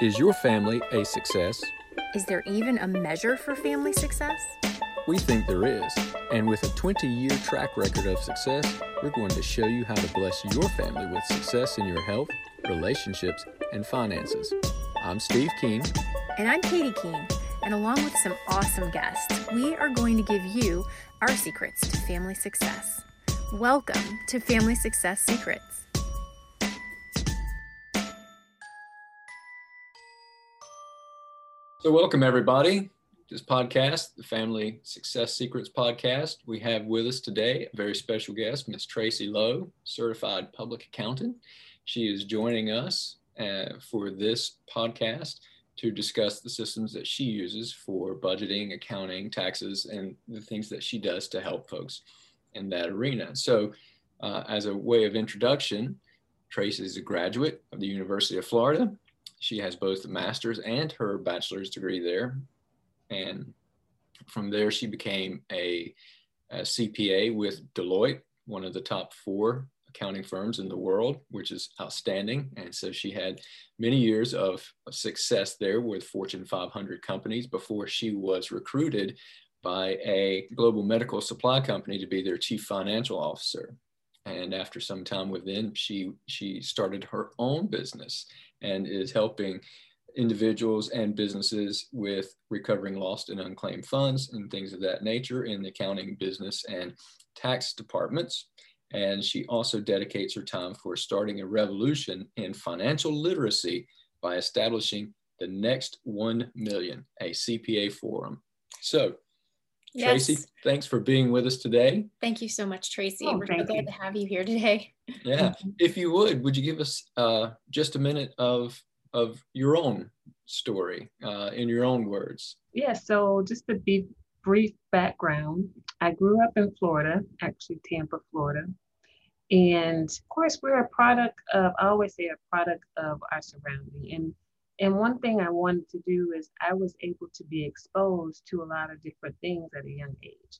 Is your family a success? Is there even a measure for family success? We think there is. And with a 20 year track record of success, we're going to show you how to bless your family with success in your health, relationships, and finances. I'm Steve King. And I'm Katie King. And along with some awesome guests, we are going to give you our secrets to family success. Welcome to Family Success Secrets. So, welcome everybody. To this podcast, the Family Success Secrets podcast. We have with us today a very special guest, Miss Tracie Lowe, certified public accountant. She is joining us uh, for this podcast to discuss the systems that she uses for budgeting, accounting, taxes, and the things that she does to help folks in that arena. So, uh, as a way of introduction, Tracie is a graduate of the University of Florida she has both a master's and her bachelor's degree there. And from there, she became a, a CPA with Deloitte, one of the top four accounting firms in the world, which is outstanding. And so she had many years of, success there with Fortune 500 companies before she was recruited by a global medical supply company to be their chief financial officer. And after some time with them, she she started her own business and is helping individuals and businesses with recovering lost and unclaimed funds and things of that nature in the accounting, business, and tax departments. And she also dedicates her time for starting a revolution in financial literacy by establishing the Next 1 Million, a CPA forum. So, yes. Tracie, thanks for being with us today. Thank you so much, Tracie. Oh, We're so glad you. to have you here today. Yeah. if you would, would you give us uh, just a minute of of your own story uh, in your own words? Yeah. So just a be brief background. I grew up in Florida, actually Tampa, Florida. And of course, we're a product of, I always say a product of our surrounding. And and one thing I wanted to do is I was able to be exposed to a lot of different things at a young age.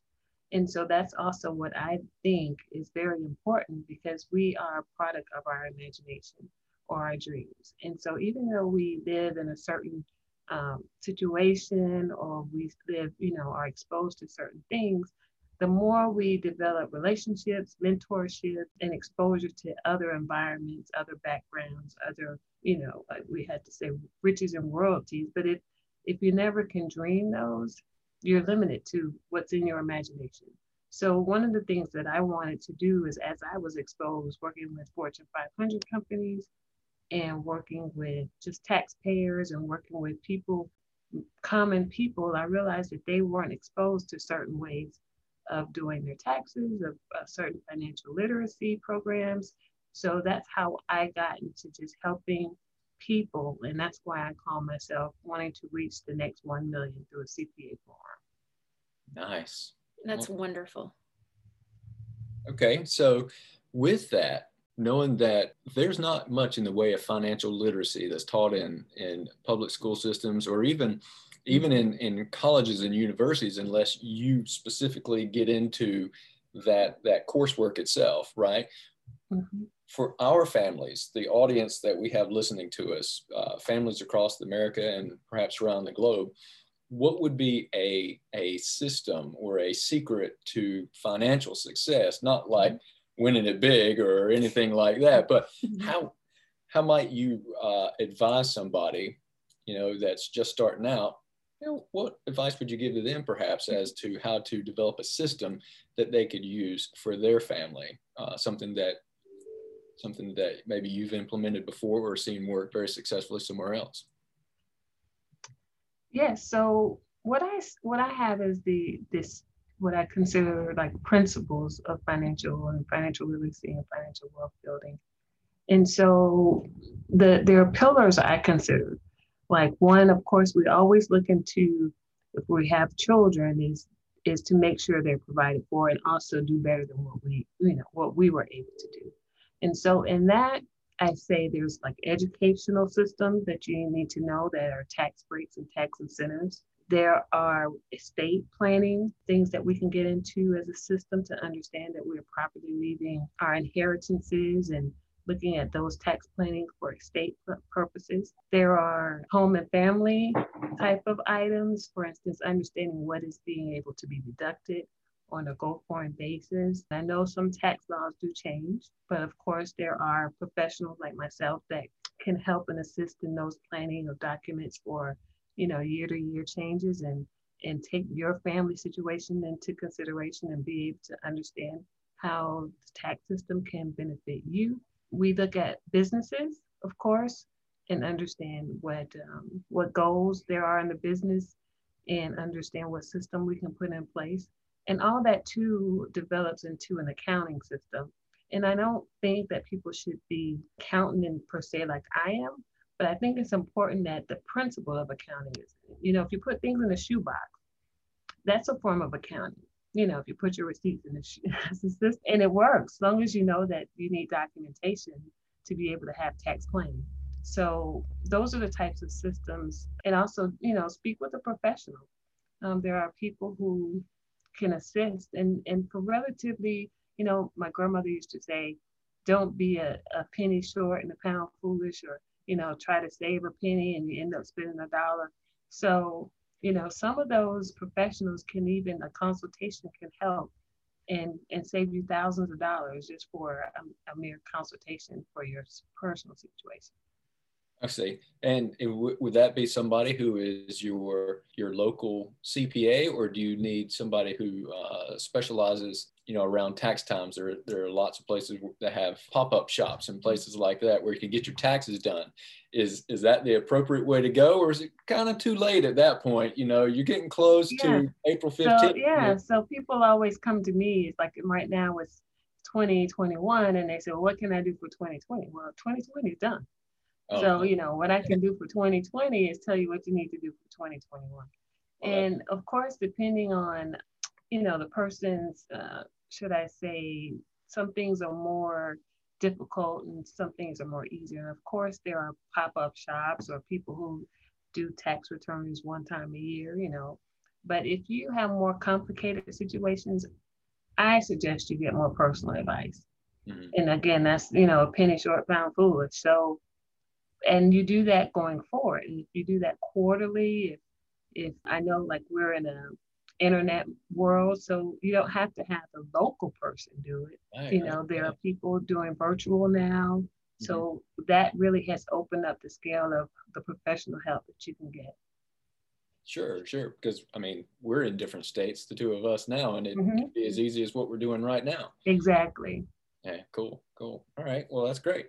And so that's also what I think is very important because we are a product of our imagination or our dreams. And so even though we live in a certain um, situation or we live, you know, are exposed to certain things, the more we develop relationships, mentorship, and exposure to other environments, other backgrounds, other, you know, like we had to say riches and royalties. But if if you never can dream those, you're limited to what's in your imagination. So one of the things that I wanted to do is as I was exposed working with Fortune 500 companies and working with just taxpayers and working with people, common people, I realized that they weren't exposed to certain ways of doing their taxes, of uh, certain financial literacy programs. So that's how I got into just helping people. And that's why I call myself wanting to reach the next 1 million through a CPA forum. Nice. That's well, wonderful. Okay. So, with that, knowing that there's not much in the way of financial literacy that's taught in, in public school systems or even even in, in colleges and universities unless you specifically get into that that coursework itself right mm-hmm. for our families the audience that we have listening to us uh, families across america and perhaps around the globe what would be a, a system or a secret to financial success not like winning it big or anything like that but mm-hmm. how how might you uh, advise somebody you know that's just starting out you know, what advice would you give to them perhaps as to how to develop a system that they could use for their family uh, something that something that maybe you've implemented before or seen work very successfully somewhere else Yes. So what I what I have is the this what I consider like principles of financial and financial literacy and financial wealth building. And so the there are pillars I consider. Like one, of course, we always look into if we have children is is to make sure they're provided for and also do better than what we you know what we were able to do. And so in that I say there's like educational systems that you need to know that are tax breaks and tax incentives. There are estate planning things that we can get into as a system to understand that we're properly leaving our inheritances and looking at those tax planning for estate purposes. There are home and family type of items, for instance, understanding what is being able to be deducted on a go forward basis. I know some tax laws do change, but of course, there are professionals like myself that can help and assist in those planning of documents for you know year to year changes and and take your family situation into consideration and be able to understand how the tax system can benefit you. We look at businesses, of course, and understand what um, what goals there are in the business and understand what system we can put in place. And all that too develops into an accounting system. And I don't think that people should be counting in per se like I am, but I think it's important that the principle of accounting is, you know, if you put things in a shoebox, that's a form of accounting. You know, if you put your receipts in the and it works, as long as you know that you need documentation to be able to have tax planning. So those are the types of systems, and also, you know, speak with a professional. Um, there are people who can assist, and and for relatively, you know, my grandmother used to say, "Don't be a, a penny short and a pound foolish," or you know, try to save a penny and you end up spending a dollar. So, you know, some of those professionals can even, a consultation can help and, and save you thousands of dollars just for a, a mere consultation for your personal situation. I see. And w- would that be somebody who is your your local CPA, or do you need somebody who uh, specializes, you know, around tax times? There, there are lots of places that have pop up shops and places like that where you can get your taxes done. Is is that the appropriate way to go, or is it kind of too late at that point? You know, you're getting close yeah. to April fifteenth. So, yeah. So people always come to me. It's like right now it's 2021, and they say, well, "What can I do for 2020?" Well, 2020 is done Oh. So, you know, what I can do for 2020 is tell you what you need to do for 2021. and of course, depending on, you know, the person's, uh, should I say, some things are more difficult and some things are more easier. And of course, there are pop up shops or people who do tax returns one time a year, you know. But if you have more complicated situations, I suggest you get more personal advice. Mm-hmm. And again, that's, you know, a penny short, pound foolish. So, and you do that going forward. And if you do that quarterly, if, if I know like we're in a internet world, so you don't have to have the local person do it. Right, you know, right, there right. are people doing virtual now. Mm-hmm. So that really has opened up the scale of the professional help that you can get. Sure, sure. Because I mean, we're in different states, the two of us now, and it mm-hmm. can be as easy as what we're doing right now. Exactly. Yeah, cool, cool. All right. Well, that's great.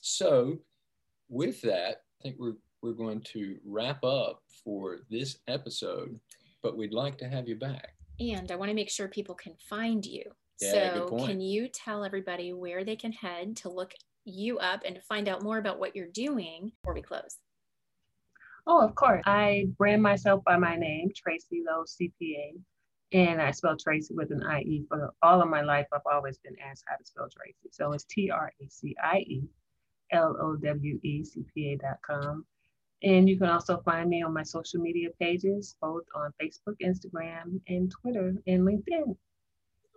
So with that, I think we're we're going to wrap up for this episode, but we'd like to have you back. And I want to make sure people can find you. Yeah, so can you tell everybody where they can head to look you up and to find out more about what you're doing before we close? Oh, of course. I brand myself by my name, Tracie Lowe CPA. And I spell Tracie with an IE for all of my life. I've always been asked how to spell Tracie. So it's T R A C I E L-O-W-E-C-P-A.com. And you can also find me on my social media pages, both on Facebook, Instagram, and Twitter and LinkedIn.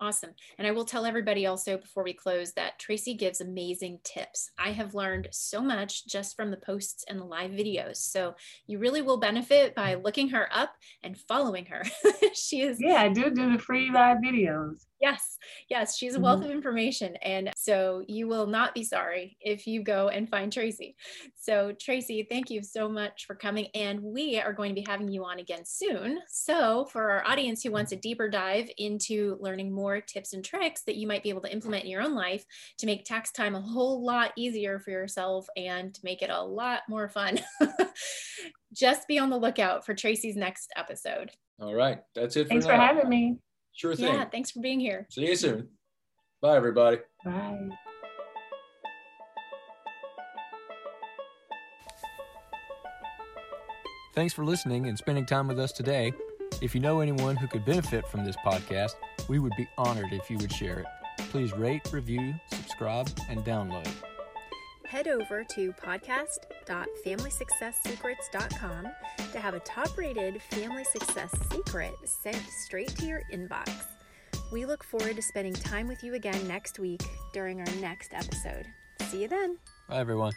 Awesome. And I will tell everybody also before we close that Tracie gives amazing tips. I have learned so much just from the posts and the live videos. So you really will benefit by looking her up and following her. she is. Yeah, I do do the free live videos. Yes, yes, she's a wealth mm-hmm. of information. And so you will not be sorry if you go and find Tracie. So, Tracie, thank you so much for coming. And we are going to be having you on again soon. So, for our audience who wants a deeper dive into learning more tips and tricks that you might be able to implement in your own life to make tax time a whole lot easier for yourself and to make it a lot more fun, just be on the lookout for Tracie's next episode. All right. That's it. For Thanks now. for having me. Sure thing. Yeah, thanks for being here. See you soon. Bye, everybody. Bye. Thanks for listening and spending time with us today. If you know anyone who could benefit from this podcast, we would be honored if you would share it. Please rate, review, subscribe, and download head over to podcast.familysuccesssecrets.com to have a top rated family success secret sent straight to your inbox. We look forward to spending time with you again next week during our next episode. See you then. Bye, everyone.